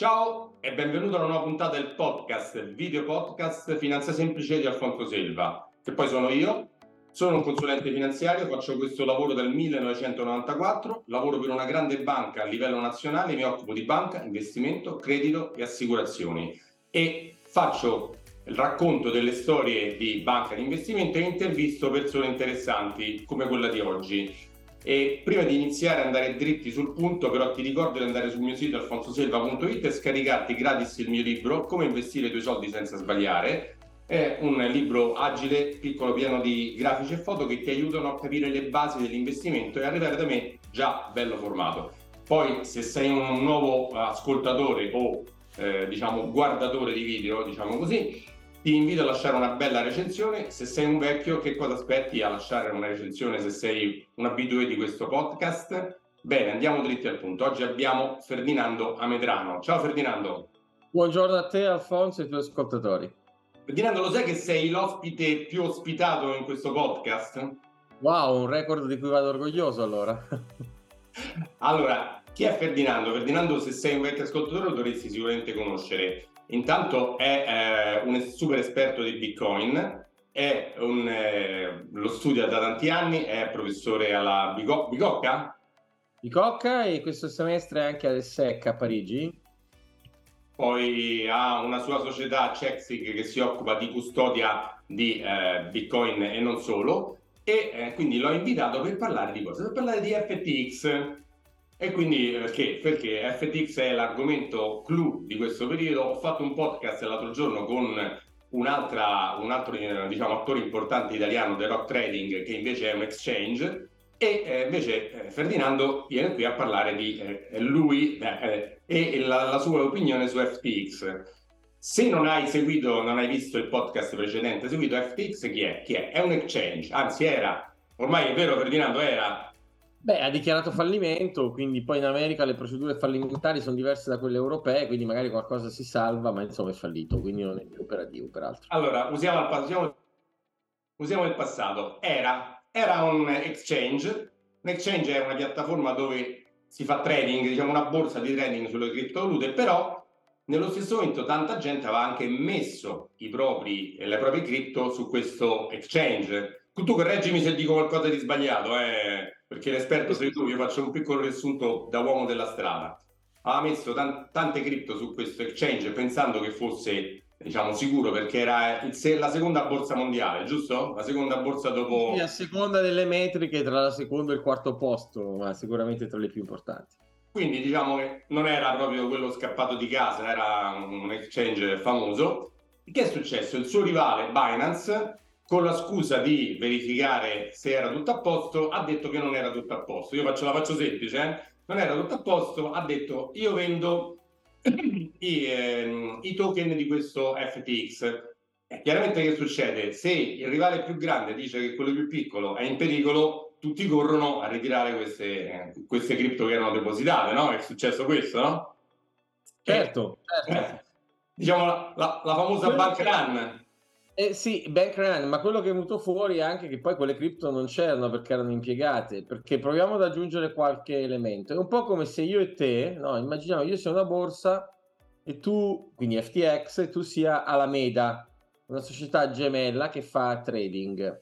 Ciao e benvenuto a una nuova puntata del podcast, il video podcast Finanza Semplice di Alfonso Selva, che poi sono io. Sono un consulente finanziario, faccio questo lavoro dal 1994, lavoro per una grande banca a livello nazionale, mi occupo di banca, investimento, credito e assicurazioni e faccio il racconto delle storie di banca di investimento e intervisto persone interessanti come quella di oggi. E prima di iniziare ad andare dritti sul punto, però ti ricordo di andare sul mio sito alfonsoselva.it e scaricarti gratis il mio libro Come investire i tuoi soldi senza sbagliare. È un libro agile, piccolo, pieno di grafici e foto che ti aiutano a capire le basi dell'investimento e arrivare da me già bello formato. Poi, se sei un nuovo ascoltatore o eh, diciamo guardatore di video, diciamo così, ti invito a lasciare una bella recensione. Se sei un vecchio, che cosa aspetti a lasciare una recensione se sei un abitué di questo podcast? Bene, andiamo dritti al punto. Oggi abbiamo Ferdinando Amedrano. Ciao Ferdinando. Buongiorno a te Alfonso e ai tuoi ascoltatori. Ferdinando, lo sai che sei l'ospite più ospitato in questo podcast? Wow, un record di cui vado orgoglioso allora. allora, chi è Ferdinando? Ferdinando, se sei un vecchio ascoltatore lo dovresti sicuramente conoscere. Intanto è eh, un super esperto di Bitcoin, un, eh, lo studia da tanti anni, è professore alla Bico- Bicocca? Bicocca e questo semestre anche ad ESSEC a Parigi. Poi ha una sua società Chexig che si occupa di custodia di eh, Bitcoin e non solo e eh, quindi l'ho invitato per parlare di cosa? Per parlare di FTX e quindi perché? Perché FTX è l'argomento clou di questo periodo. Ho fatto un podcast l'altro giorno con un altro diciamo, attore importante italiano del rock trading che invece è un exchange e eh, invece eh, Ferdinando viene qui a parlare di eh, lui eh, e la, la, sua opinione su FTX. Se non hai seguito, non hai visto il podcast precedente, seguito FTX, chi è? Chi è? È un exchange, anzi era, ormai è vero Ferdinando, era Beh, ha dichiarato fallimento, quindi poi in America le procedure fallimentari sono diverse da quelle europee, quindi magari qualcosa si salva, ma insomma è fallito, quindi non è più operativo peraltro. Allora, usiamo il, usiamo, usiamo il passato. Era, era un exchange, un exchange è una piattaforma dove si fa trading, diciamo una borsa di trading sulle criptovalute, però nello stesso momento tanta gente aveva anche messo i propri, le proprie cripto su questo exchange. Tu correggimi se dico qualcosa di sbagliato, eh perché l'esperto sei tu, io faccio un piccolo riassunto da uomo della strada. Ha messo tan- tante cripto su questo exchange pensando che fosse diciamo sicuro perché era se- la seconda borsa mondiale, giusto? La seconda borsa dopo... Sì, a seconda delle metriche tra la seconda e il quarto posto, ma sicuramente tra le più importanti. Quindi diciamo che non era proprio quello scappato di casa, era un exchange famoso. Che è successo? Il suo rivale Binance con la scusa di verificare se era tutto a posto, ha detto che non era tutto a posto. Io faccio, la faccio semplice, eh? non era tutto a posto, ha detto io vendo i, eh, i token di questo FTX. E chiaramente che succede? Se il rivale più grande dice che quello più piccolo è in pericolo, tutti corrono a ritirare queste, eh, queste cripto che erano depositate, no? È successo questo, no? Certo, certo. Diciamo la, la, la famosa bank run eh sì, bank ma quello che è venuto fuori è anche che poi quelle cripto non c'erano perché erano impiegate, perché proviamo ad aggiungere qualche elemento. È un po' come se io e te, no, immaginiamo io sia una borsa e tu, quindi FTX, e tu sia Alameda, una società gemella che fa trading.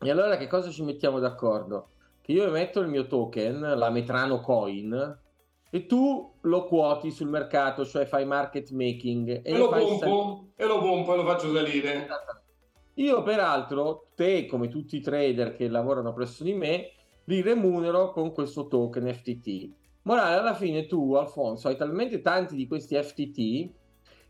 E allora che cosa ci mettiamo d'accordo? Che io emetto il mio token, la Metrano Coin, e tu lo quoti sul mercato, cioè fai market making e, e lo, pompo sal- e lo pompo e lo faccio salire. Io peraltro, te come tutti i trader che lavorano presso di me, li remunero con questo token FTT. Morale, alla fine tu, Alfonso, hai talmente tanti di questi FTT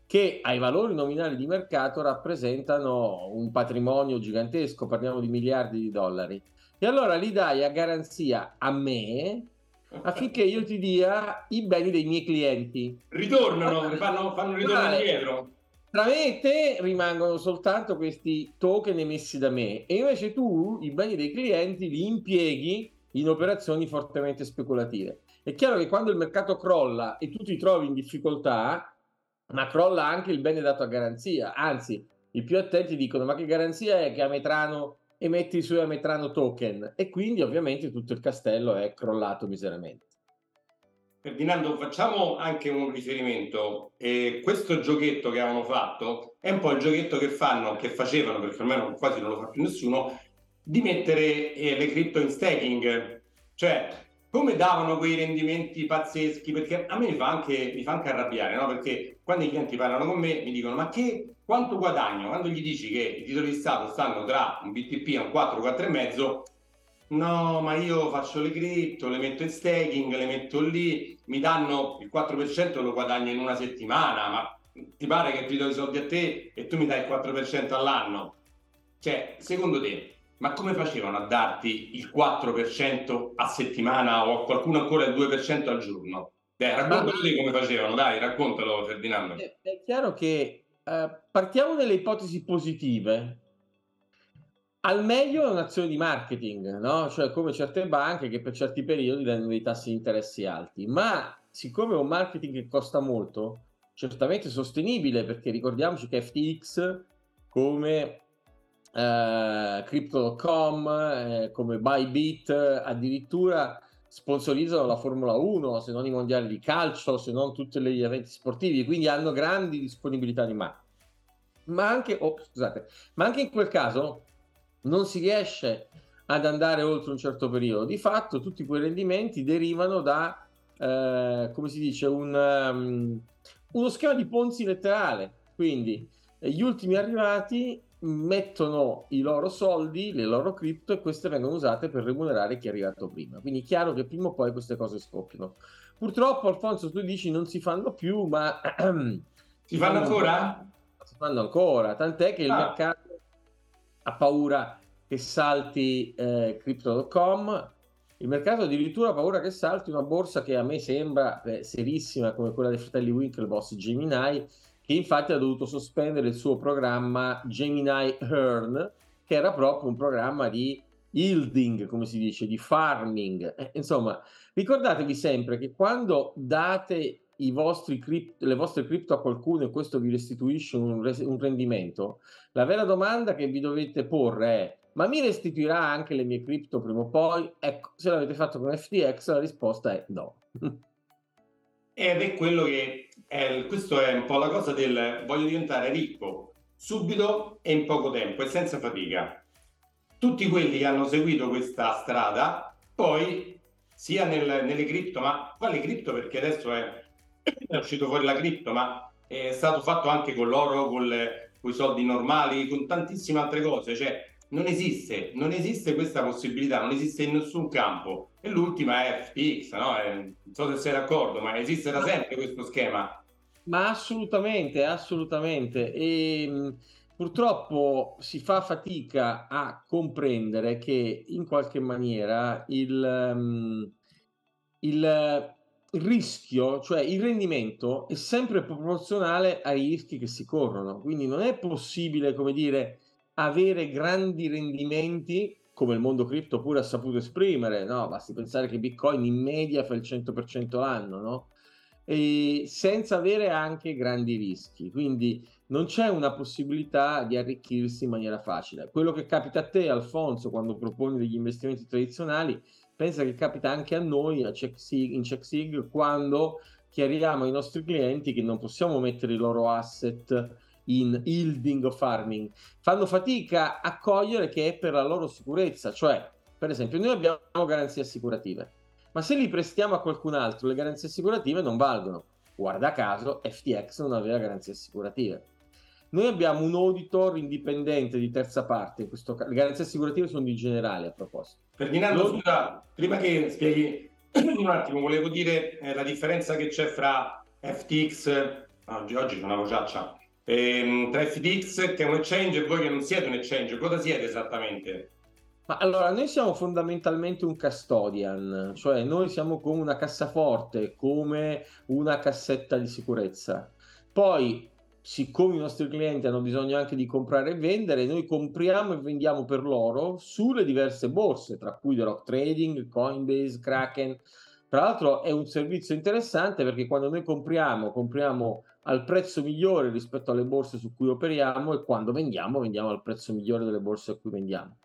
che ai valori nominali di mercato rappresentano un patrimonio gigantesco, parliamo di miliardi di dollari. E allora li dai a garanzia a me affinché io ti dia i beni dei miei clienti. Ritornano, fanno, fanno ritorno indietro. Tra me e te rimangono soltanto questi token emessi da me e invece tu i beni dei clienti li impieghi in operazioni fortemente speculative. È chiaro che quando il mercato crolla e tu ti trovi in difficoltà, ma crolla anche il bene dato a garanzia, anzi i più attenti dicono ma che garanzia è che a Metrano emetti i suoi Ametrano token e quindi ovviamente tutto il castello è crollato miseramente. Ferdinando, facciamo anche un riferimento. Eh, questo giochetto che avevano fatto è un po' il giochetto che fanno, che facevano, perché almeno quasi non lo fa più nessuno, di mettere eh, le cripto in staking. Cioè, come davano quei rendimenti pazzeschi? Perché a me mi fa anche, mi fa anche arrabbiare, no? Perché quando i clienti parlano con me mi dicono ma che, quanto guadagno? Quando gli dici che i titoli di Stato stanno tra un BTP e un 4, 4,5, No, ma io faccio le cripto, le metto in staking, le metto lì, mi danno il 4% lo guadagno in una settimana, ma ti pare che ti do i soldi a te e tu mi dai il 4% all'anno? Cioè, secondo te, ma come facevano a darti il 4% a settimana o a qualcuno ancora il 2% al giorno? Dai, raccontalo ma... come facevano, dai, raccontalo Ferdinando. È, è chiaro che uh, partiamo dalle ipotesi positive, al meglio è un'azione di marketing, no? Cioè come certe banche che per certi periodi danno dei tassi di interessi alti, ma siccome è un marketing che costa molto, certamente sostenibile, perché ricordiamoci che FTX come eh, Crypto.com, eh, come Bybit, addirittura sponsorizzano la Formula 1, se non i mondiali di calcio, se non tutti gli eventi sportivi, quindi hanno grandi disponibilità di marketing. Ma anche, oh, scusate, ma anche in quel caso non si riesce ad andare oltre un certo periodo. Di fatto tutti quei rendimenti derivano da, eh, come si dice, un, um, uno schema di Ponzi letterale. Quindi eh, gli ultimi arrivati mettono i loro soldi, le loro cripto e queste vengono usate per remunerare chi è arrivato prima. Quindi è chiaro che prima o poi queste cose scoppiano. Purtroppo, Alfonso, tu dici non si fanno più, ma... si fanno ancora? Si fanno ancora, tant'è che ah. il mercato ha paura che salti eh, Crypto.com, il mercato addirittura ha paura che salti una borsa che a me sembra eh, serissima come quella dei fratelli Winklevoss Gemini, che infatti ha dovuto sospendere il suo programma Gemini Earn, che era proprio un programma di yielding, come si dice, di farming. Eh, insomma, ricordatevi sempre che quando date crypto, le vostre cripto a qualcuno e questo vi restituisce un, un rendimento, la vera domanda che vi dovete porre è ma mi restituirà anche le mie cripto prima o poi? Ecco, se l'avete fatto con FTX la risposta è no. Ed è quello che è, questo è un po' la cosa del voglio diventare ricco subito e in poco tempo e senza fatica. Tutti quelli che hanno seguito questa strada, poi sia nel, nelle cripto, ma quale cripto? Perché adesso è è uscito fuori la cripto, ma è stato fatto anche con l'oro, con, le, con i soldi normali, con tantissime altre cose. Cioè, non esiste, non esiste questa possibilità, non esiste in nessun campo. E l'ultima è FTX, no? È, non so se sei d'accordo, ma esiste da sempre questo schema. Ma assolutamente, assolutamente. E mh, purtroppo si fa fatica a comprendere che in qualche maniera il, il il rischio, cioè il rendimento, è sempre proporzionale ai rischi che si corrono. Quindi non è possibile, come dire, avere grandi rendimenti come il mondo cripto pure ha saputo esprimere, no? Basti pensare che Bitcoin in media fa il 100% l'anno, no? E senza avere anche grandi rischi. Quindi non c'è una possibilità di arricchirsi in maniera facile. Quello che capita a te, Alfonso, quando proponi degli investimenti tradizionali pensa che capita anche a noi a CheckSig, in CheckSig quando chiariamo ai nostri clienti che non possiamo mettere i loro asset in yielding o farming. Fanno fatica a cogliere che è per la loro sicurezza, cioè per esempio noi abbiamo garanzie assicurative, ma se li prestiamo a qualcun altro le garanzie assicurative non valgono. Guarda caso FTX non aveva garanzie assicurative. Noi abbiamo un auditor indipendente di terza parte, in questo caso le garanzie assicurative sono di generale a proposito. Ferdinando, Lo... scusa, prima che spieghi un attimo, volevo dire eh, la differenza che c'è fra FTX, oggi, oggi c'è una vociaccia, ehm, tra FTX che è un exchange e voi che non siete un exchange, cosa siete esattamente? Ma allora, noi siamo fondamentalmente un custodian, cioè noi siamo come una cassaforte, come una cassetta di sicurezza. Poi siccome i nostri clienti hanno bisogno anche di comprare e vendere, noi compriamo e vendiamo per loro sulle diverse borse, tra cui The Rock Trading, Coinbase, Kraken. Tra l'altro è un servizio interessante perché quando noi compriamo, compriamo al prezzo migliore rispetto alle borse su cui operiamo e quando vendiamo, vendiamo al prezzo migliore delle borse a cui vendiamo.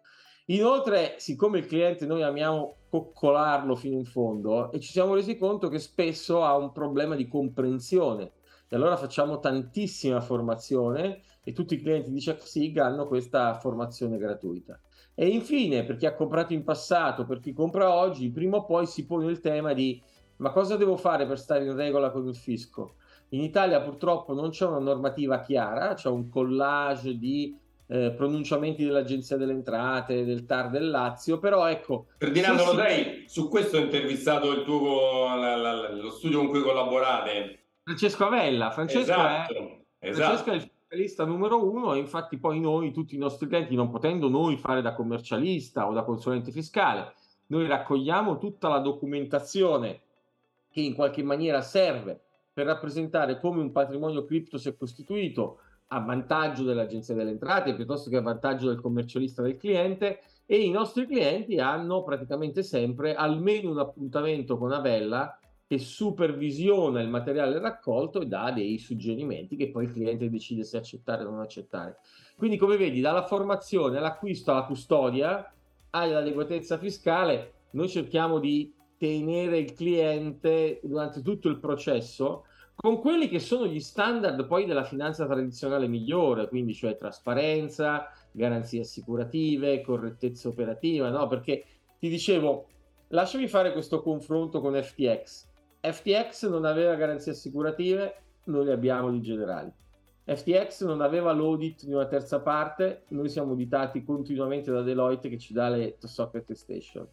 Inoltre, siccome il cliente noi amiamo coccolarlo fino in fondo e ci siamo resi conto che spesso ha un problema di comprensione e allora facciamo tantissima formazione e tutti i clienti di CheckSig hanno questa formazione gratuita. E infine, per chi ha comprato in passato, per chi compra oggi, prima o poi si pone il tema di ma cosa devo fare per stare in regola con il fisco? In Italia purtroppo non c'è una normativa chiara, c'è un collage di eh, pronunciamenti dell'Agenzia delle Entrate, del TAR del Lazio, però ecco... Ferdinando sì, Lodrei, sì. su questo ho intervistato il tuo, la, la, lo studio con cui collaborate. Francesco Avella, Francesco esatto, è, esatto. Francesco è il fiscalista numero uno e infatti poi noi, tutti i nostri clienti, non potendo noi fare da commercialista o da consulente fiscale, noi raccogliamo tutta la documentazione che in qualche maniera serve per rappresentare come un patrimonio cripto si è costituito a vantaggio dell'agenzia delle entrate piuttosto che a vantaggio del commercialista del cliente e i nostri clienti hanno praticamente sempre almeno un appuntamento con Avella che supervisiona il materiale raccolto e dà dei suggerimenti che poi il cliente decide se accettare o non accettare. Quindi come vedi dalla formazione all'acquisto alla custodia all'adeguatezza fiscale noi cerchiamo di tenere il cliente durante tutto il processo con quelli che sono gli standard poi della finanza tradizionale migliore, quindi cioè trasparenza, garanzie assicurative, correttezza operativa, no? Perché ti dicevo, lasciami fare questo confronto con FTX. FTX non aveva garanzie assicurative, noi le abbiamo di generali. FTX non aveva l'audit di una terza parte, noi siamo auditati continuamente da Deloitte che ci dà le socket station.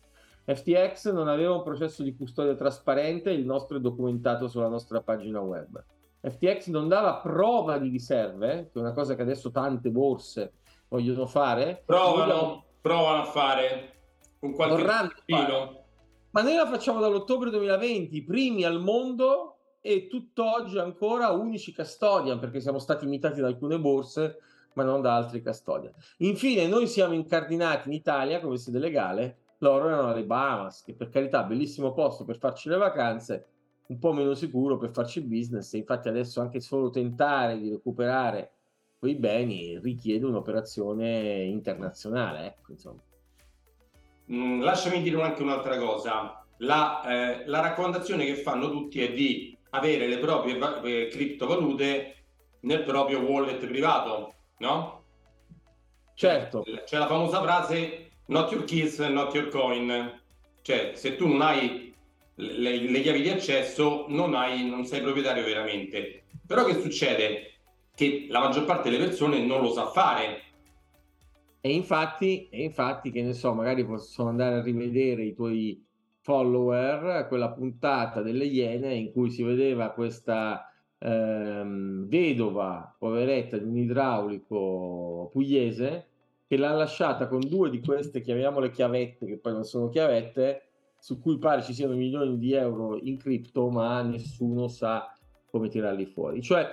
FTX non aveva un processo di custodia trasparente, il nostro è documentato sulla nostra pagina web. FTX non dava prova di riserve, che è una cosa che adesso tante borse vogliono fare. Provano, vogliono... provano a fare con qualche fare. Ma noi la facciamo dall'ottobre 2020, primi al mondo e tutt'oggi ancora unici custodian, perché siamo stati imitati da alcune borse, ma non da altri custodian. Infine, noi siamo incardinati in Italia come sede legale loro erano alle Bahamas, che per carità, bellissimo posto per farci le vacanze, un po' meno sicuro per farci business. E infatti, adesso anche solo tentare di recuperare quei beni richiede un'operazione internazionale. Ecco, insomma. Mm, lasciami dire anche un'altra cosa. La, eh, la, raccomandazione che fanno tutti è di avere le proprie eh, criptovalute nel proprio wallet privato, no? Certo. C'è la famosa frase not your keys, not your coin. Cioè, se tu non hai le, le chiavi di accesso, non, hai, non sei proprietario veramente. Però che succede? Che la maggior parte delle persone non lo sa fare. E infatti, e infatti, che ne so, magari possono andare a rivedere i tuoi follower, quella puntata delle Iene in cui si vedeva questa ehm, vedova, poveretta di un idraulico pugliese, che l'ha lasciata con due di queste, chiamiamole chiavette, che poi non sono chiavette, su cui pare ci siano milioni di euro in cripto, ma nessuno sa come tirarli fuori. Cioè,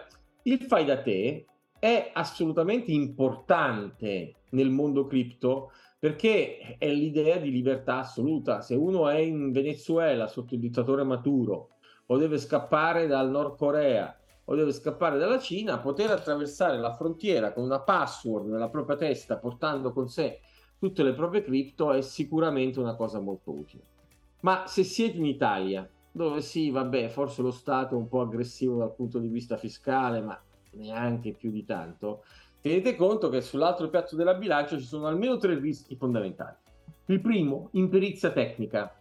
il fai da te è assolutamente importante nel mondo cripto perché è l'idea di libertà assoluta. Se uno è in Venezuela sotto il dittatore Maturo o deve scappare dal Nord Corea o deve scappare dalla Cina, poter attraversare la frontiera con una password nella propria testa portando con sé tutte le proprie cripto è sicuramente una cosa molto utile. Ma se siete in Italia, dove sì, vabbè, forse lo Stato è un po' aggressivo dal punto di vista fiscale, ma neanche più di tanto, tenete conto che sull'altro piatto della bilancia ci sono almeno tre rischi fondamentali. Il primo, imperizia tecnica,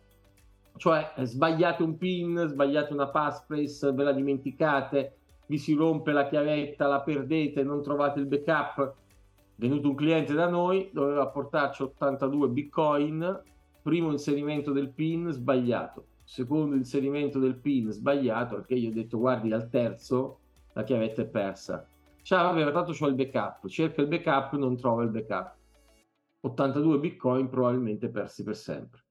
cioè sbagliate un PIN, sbagliate una passphrase, ve la dimenticate, vi si rompe la chiavetta, la perdete, non trovate il backup. Venuto un cliente da noi, doveva portarci 82 bitcoin, primo inserimento del PIN sbagliato, secondo inserimento del PIN sbagliato, perché io ho detto guardi al terzo la chiavetta è persa. Cioè, vabbè, tanto c'ho il backup, cerca il backup, non trova il backup. 82 bitcoin probabilmente persi per sempre.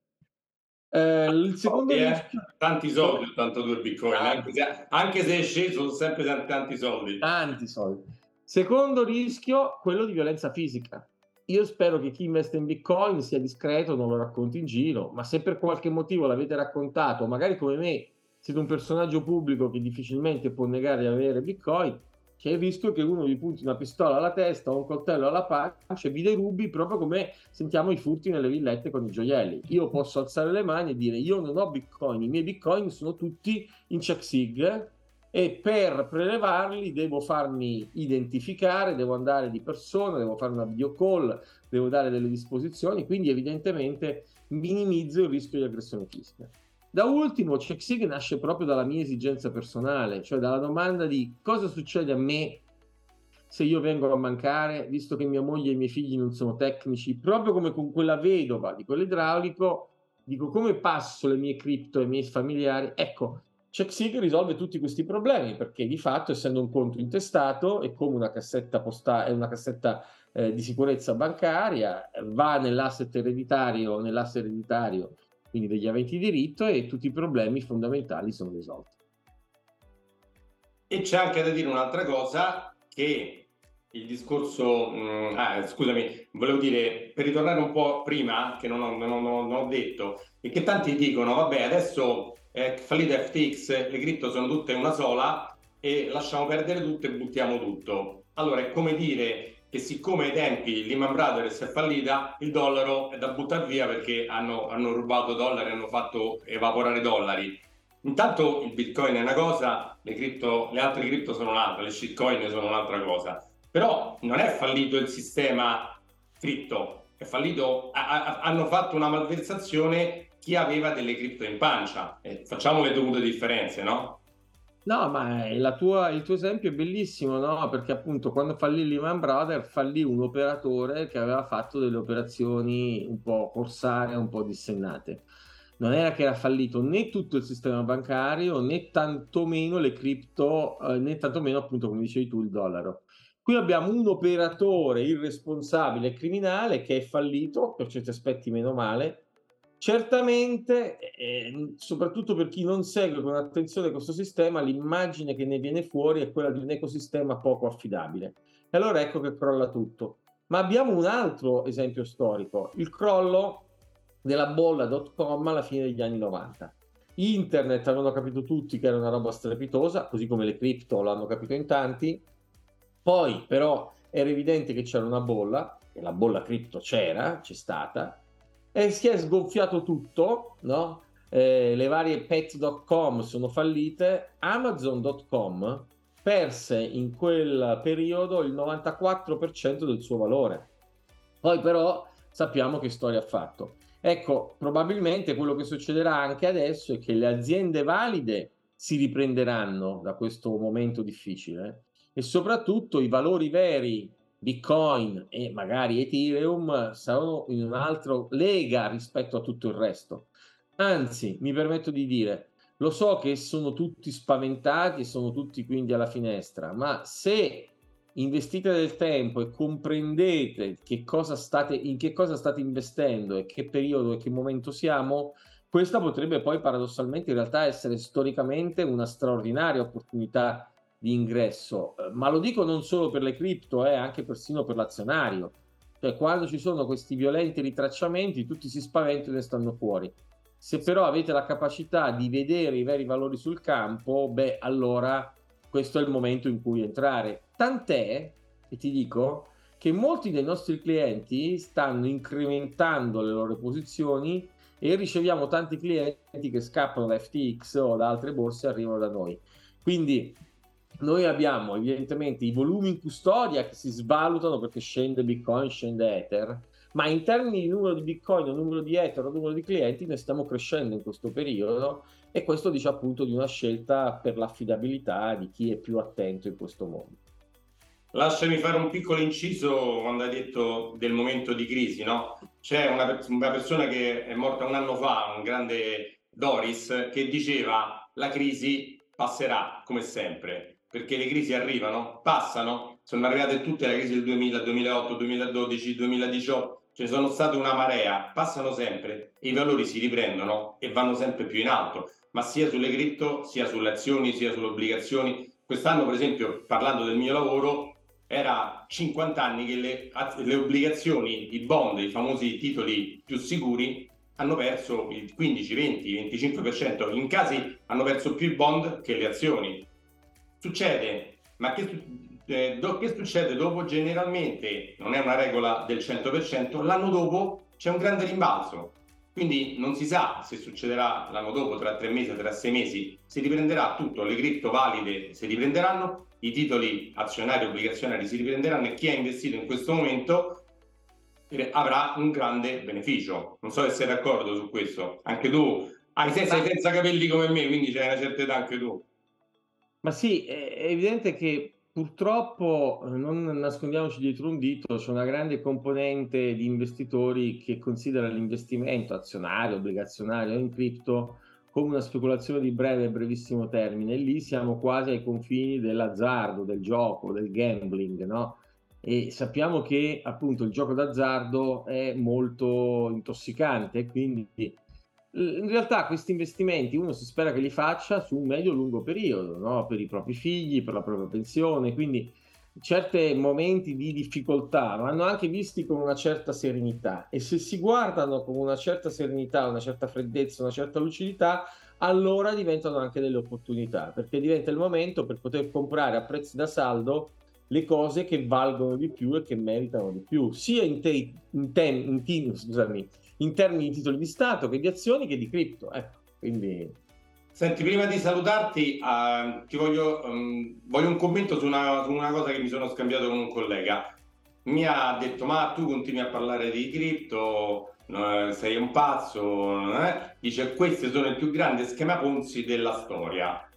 Eh, il secondo oh, rischio... Tanti soldi, 82 bitcoin, anche se, anche se, è sceso, sono sempre tanti soldi. Tanti soldi. Secondo rischio, quello di violenza fisica. Io spero che chi investe in bitcoin sia discreto, non lo racconti in giro, ma se per qualche motivo l'avete raccontato, magari come me siete un personaggio pubblico che difficilmente può negare di avere bitcoin, C'è il rischio che uno vi punti una pistola alla testa o un coltello alla pancia e vi derubi proprio come sentiamo i furti nelle villette con i gioielli. Io posso alzare le mani e dire io non ho bitcoin, i miei bitcoin sono tutti in check sig e per prelevarli devo farmi identificare, devo andare di persona, devo fare una video call, devo dare delle disposizioni, quindi evidentemente minimizzo il rischio di aggressione fisica. Da ultimo, CheckSig nasce proprio dalla mia esigenza personale, cioè dalla domanda di cosa succede a me se io vengo a mancare, visto che mia moglie e i miei figli non sono tecnici, proprio come con quella vedova di quell'idraulico, dico come passo le mie cripto ai miei familiari? Ecco, CheckSig risolve tutti questi problemi perché di fatto, essendo un conto intestato, è come una cassetta, posta- una cassetta eh, di sicurezza bancaria, va nell'asset ereditario, nell'asset ereditario, quindi degli aventi diritto, e tutti i problemi fondamentali sono risolti. E c'è anche da dire un'altra cosa che il discorso, mh, mm, ah, scusami, volevo dire, per ritornare un po' prima, che non ho, non ho, non ho detto, è che tanti dicono, vabbè, adesso è fallita FTX, le cripto sono tutte una sola e lasciamo perdere tutto e buttiamo tutto. Allora è come dire che siccome ai tempi Lehman Brothers è fallita, il dollaro è da buttare via perché hanno, hanno rubato dollari, hanno fatto evaporare dollari. Intanto il bitcoin è una cosa, le, cripto, le altre cripto sono un'altra, le shitcoin sono un'altra cosa. Però non è fallito il sistema cripto, è fallito, a, a, hanno fatto una malversazione chi aveva delle cripto in pancia. Eh, facciamo le dovute differenze, no? No, ma tua, il tuo esempio è bellissimo, no? Perché appunto quando fallì Lehman Brothers fallì un operatore che aveva fatto delle operazioni un po' corsarie, un po' dissennate. Non era che era fallito né tutto il sistema bancario né tantomeno le cripto, eh, né tantomeno appunto come dicevi tu il dollaro. Qui abbiamo un operatore irresponsabile e criminale che è fallito, per certi aspetti meno male, Certamente, eh, soprattutto per chi non segue con attenzione questo sistema, l'immagine che ne viene fuori è quella di un ecosistema poco affidabile. E allora ecco che crolla tutto. Ma abbiamo un altro esempio storico, il crollo della bolla.com alla fine degli anni 90. Internet avevano capito tutti che era una roba strepitosa, così come le cripto l'hanno capito in tanti. Poi però era evidente che c'era una bolla, e la bolla cripto c'era, c'è stata, e si è sgonfiato tutto, no? Eh, le varie pet.com sono fallite, Amazon.com perse in quel periodo il 94% del suo valore. Poi però sappiamo che storia ha fatto. Ecco, probabilmente quello che succederà anche adesso è che le aziende valide si riprenderanno da questo momento difficile e soprattutto i valori veri Bitcoin e magari Ethereum saranno in un'altra lega rispetto a tutto il resto. Anzi, mi permetto di dire, lo so che sono tutti spaventati e sono tutti quindi alla finestra, ma se investite del tempo e comprendete che cosa state, in che cosa state investendo e che periodo e che momento siamo, questa potrebbe poi paradossalmente in realtà essere storicamente una straordinaria opportunità di ingresso, eh, ma lo dico non solo per le cripto, eh, anche persino per l'azionario. Cioè, quando ci sono questi violenti ritracciamenti, tutti si spaventano e stanno fuori. Se però avete la capacità di vedere i veri valori sul campo, beh, allora questo è il momento in cui entrare. Tant'è, e ti dico, che molti dei nostri clienti stanno incrementando le loro posizioni e riceviamo tanti clienti che scappano da FTX o da altre borse e arrivano da noi. Quindi noi abbiamo evidentemente i volumi in custodia che si svalutano perché scende Bitcoin, scende Ether, ma in termini di numero di Bitcoin, numero di Ether, numero di clienti, noi stiamo crescendo in questo periodo e questo dice appunto di una scelta per l'affidabilità di chi è più attento in questo mondo. Lasciami fare un piccolo inciso quando hai detto del momento di crisi, no? C'è una, una persona che è morta un anno fa, un grande Doris, che diceva la crisi passerà come sempre perché le crisi arrivano, passano, sono arrivate tutte le crisi del 2000, 2008, 2012, 2018, ce ne sono state una marea, passano sempre e i valori si riprendono e vanno sempre più in alto, ma sia sulle cripto, sia sulle azioni, sia sulle obbligazioni. Quest'anno, per esempio, parlando del mio lavoro, era 50 anni che le, le obbligazioni, i bond, i famosi titoli più sicuri, hanno perso il 15, 20, 25%. In casi hanno perso più i bond che le azioni succede, ma che eh, do, che succede dopo? Generalmente, non è una regola del 100%, l'anno dopo c'è un grande rimbalzo. Quindi non si sa se succederà l'anno dopo, tra tre mesi, tra sei mesi, si riprenderà tutto, le cripto valide si riprenderanno, i titoli azionari obbligazionari si riprenderanno e chi ha investito in questo momento avrà un grande beneficio. Non so se sei d'accordo su questo. Anche tu hai sei senza capelli come me, quindi c'hai una certa età anche tu. Ma sì, è evidente che purtroppo, non nascondiamoci dietro un dito, c'è una grande componente di investitori che considera l'investimento azionario, obbligazionario in cripto come una speculazione di breve e brevissimo termine. lì siamo quasi ai confini dell'azzardo, del gioco, del gambling, no? E sappiamo che appunto il gioco d'azzardo è molto intossicante, quindi in realtà questi investimenti uno si spera che li faccia su un medio-lungo periodo, no? per i propri figli, per la propria pensione, quindi certi momenti di difficoltà vanno anche visti con una certa serenità e se si guardano con una certa serenità, una certa freddezza, una certa lucidità, allora diventano anche delle opportunità, perché diventa il momento per poter comprare a prezzi da saldo le cose che valgono di più e che meritano di più, sia in, te, in, te, in, in, scusami, in termini di titoli di Stato che di azioni che di cripto. Ecco, quindi... Senti, prima di salutarti, uh, ti voglio, um, voglio, un commento su una, su una, cosa che mi sono scambiato con un collega. Mi ha detto, ma tu continui a parlare di cripto, sei un pazzo, eh? dice, questi sono il più grande schema Ponzi della storia.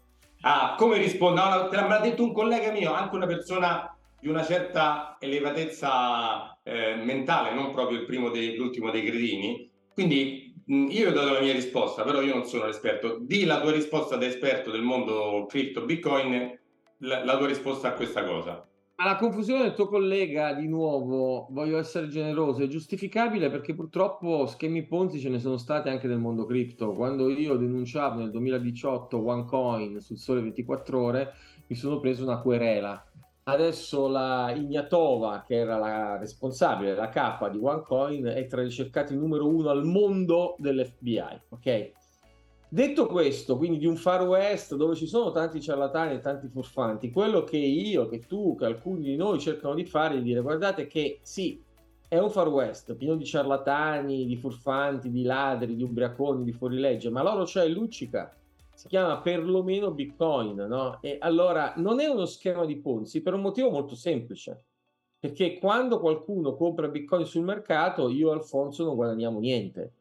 Ah, come risponde? No, te l'ha detto un collega mio, anche una persona di una certa elevatezza eh, mentale, non proprio il primo dei, l'ultimo dei cretini. Quindi mh, io ho dato la mia risposta, però io non sono l'esperto. Di la tua risposta da esperto del mondo cripto Bitcoin, la, la tua risposta a questa cosa. La confusione del tuo collega, di nuovo, voglio essere generoso, è giustificabile perché purtroppo schemi Ponzi ce ne sono stati anche nel mondo cripto. Quando io denunciavo nel 2018 OneCoin sul Sole 24 Ore, mi sono preso una querela. Adesso la Ignatova, che era la responsabile, la capa di OneCoin, è tra i ricercati numero uno al mondo dell'FBI. Ok? Detto questo, quindi di un Far West dove ci sono tanti ciarlatani e tanti furfanti, quello che io, che tu, che alcuni di noi cercano di fare è di dire guardate che sì, è un Far West pieno di ciarlatani, di furfanti, di ladri, di ubriaconi, di fuorilegge, ma l'oro c'è e luccica. Si chiama perlomeno Bitcoin, no? E allora non è uno schema di Ponzi per un motivo molto semplice. Perché quando qualcuno compra Bitcoin sul mercato, io e Alfonso non guadagniamo niente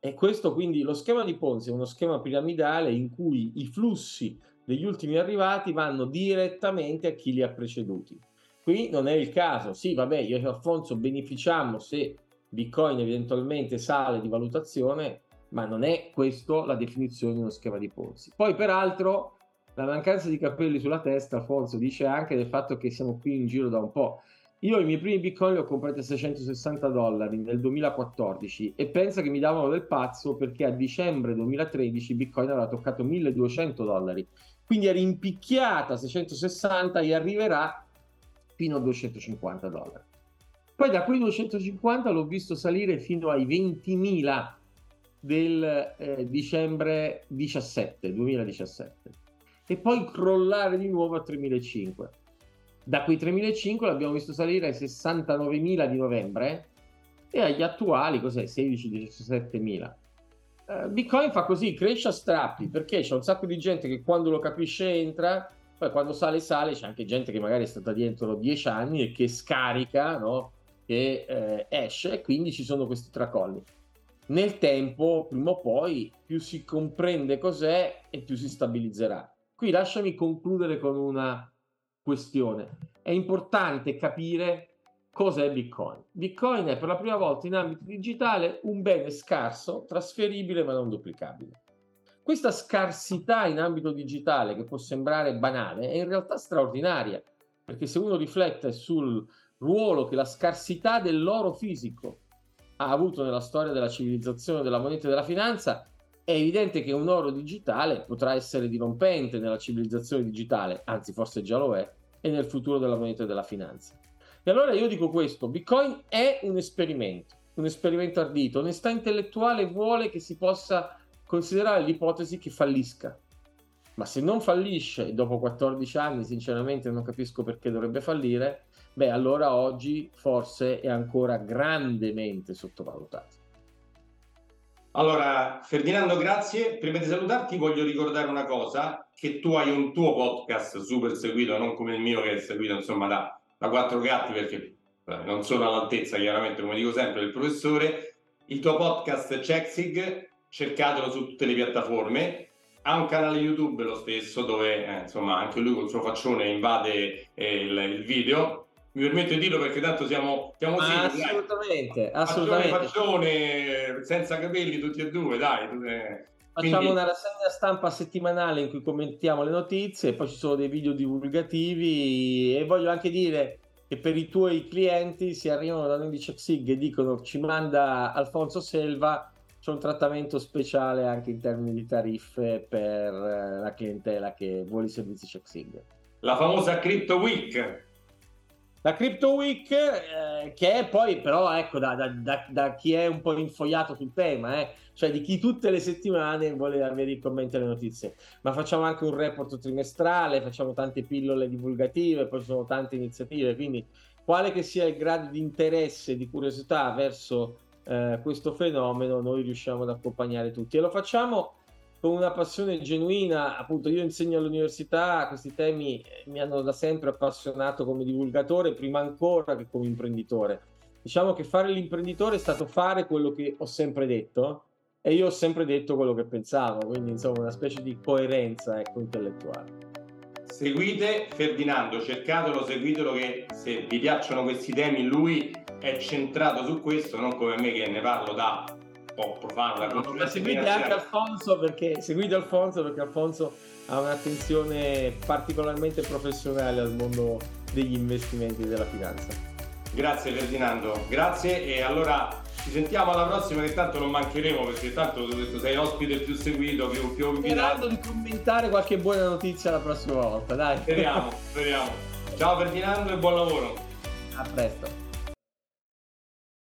e questo quindi lo schema di Ponzi è uno schema piramidale in cui i flussi degli ultimi arrivati vanno direttamente a chi li ha preceduti. Qui non è il caso, sì, vabbè, io e Alfonso beneficiamo se Bitcoin eventualmente sale di valutazione, ma non è questa la definizione di uno schema di Ponzi. Poi, peraltro, la mancanza di capelli sulla testa, Alfonso, dice anche del fatto che siamo qui in giro da un po'. Io i miei primi bitcoin li ho comprati a 660 dollari nel 2014 e pensa che mi davano del pazzo perché a dicembre 2013 bitcoin aveva toccato 1200 dollari. Quindi è rimpicchiata a 660 e arriverà fino a 250 dollari. Poi da quei 250 l'ho visto salire fino ai 20.000 del eh, dicembre 17, 2017 e poi crollare di nuovo a 3.500 da quei 3.500 l'abbiamo visto salire ai 69.000 di novembre e agli attuali, cos'è, 16-17.000. Uh, Bitcoin fa così, cresce a strappi perché c'è un sacco di gente che quando lo capisce entra, poi quando sale sale, c'è anche gente che magari è stata dietro 10 anni e che scarica, no? che eh, esce e quindi ci sono questi tracolli. Nel tempo, prima o poi, più si comprende cos'è e più si stabilizzerà. Qui lasciami concludere con una questione. È importante capire cosa è Bitcoin. Bitcoin è per la prima volta in ambito digitale un bene scarso, trasferibile ma non duplicabile. Questa scarsità in ambito digitale, che può sembrare banale, è in realtà straordinaria, perché se uno riflette sul ruolo che la scarsità dell'oro fisico ha avuto nella storia della civilizzazione della moneta e della finanza, è evidente che un oro digitale potrà essere dirompente nella civilizzazione digitale, anzi forse già lo è, e nel futuro della moneta e della finanza. E allora io dico questo, Bitcoin è un esperimento, un esperimento ardito, onestà intellettuale vuole che si possa considerare l'ipotesi che fallisca. ma se non fallisce dopo 14 anni, sinceramente non capisco perché dovrebbe fallire, beh allora oggi forse è ancora grandemente sottovalutato. Allora, Ferdinando, grazie. Prima di salutarti voglio ricordare una cosa, che tu hai un tuo podcast super seguito, non come il mio che è seguito insomma da, da quattro gatti, perché non sono all'altezza chiaramente, come dico sempre, del professore. Il tuo podcast Checksig, cercatelo su tutte le piattaforme, ha un canale YouTube lo stesso dove eh, insomma anche lui col suo faccione invade eh, il, il, video. Mi permetto di dirlo perché tanto siamo, siamo simili, assolutamente, dai. assolutamente. Faccione, senza capelli tutti e due, dai. Eh. Facciamo Quindi... una rassegna stampa settimanale in cui commentiamo le notizie, poi ci sono dei video divulgativi e voglio anche dire che per i tuoi clienti si arrivano da noi di CheckSig e dicono ci manda Alfonso Selva c'è un trattamento speciale anche in termini di tariffe per eh, la clientela che vuole i servizi CheckSig. La famosa Crypto Week. La Crypto Week, eh, che è poi però, ecco, da, da, da, chi è un po' infogliato sul tema, eh, cioè di chi tutte le settimane vuole avere i commenti e le notizie. Ma facciamo anche un report trimestrale, facciamo tante pillole divulgative, poi ci sono tante iniziative, quindi quale che sia il grado di interesse, di curiosità verso eh, questo fenomeno noi riusciamo ad accompagnare tutti e lo facciamo con una passione genuina, appunto io insegno all'università, questi temi mi hanno da sempre appassionato come divulgatore, prima ancora che come imprenditore. Diciamo che fare l'imprenditore è stato fare quello che ho sempre detto e io ho sempre detto quello che pensavo, quindi insomma una specie di coerenza ecco, intellettuale. Seguite Ferdinando, cercatelo, seguitelo che se vi piacciono questi temi lui è centrato su questo, non come me che ne parlo da po' profano. No, ma seguite anche Alfonso perché, seguite Alfonso perché Alfonso ha un'attenzione particolarmente professionale al mondo degli investimenti e della finanza. Grazie Ferdinando, grazie e allora ci sentiamo alla prossima che tanto non mancheremo perché tanto detto, sei ospite più seguito, più, più invitato. Sperando di commentare qualche buona notizia la prossima volta, dai. Speriamo, speriamo. Ciao Ferdinando e buon lavoro. A presto.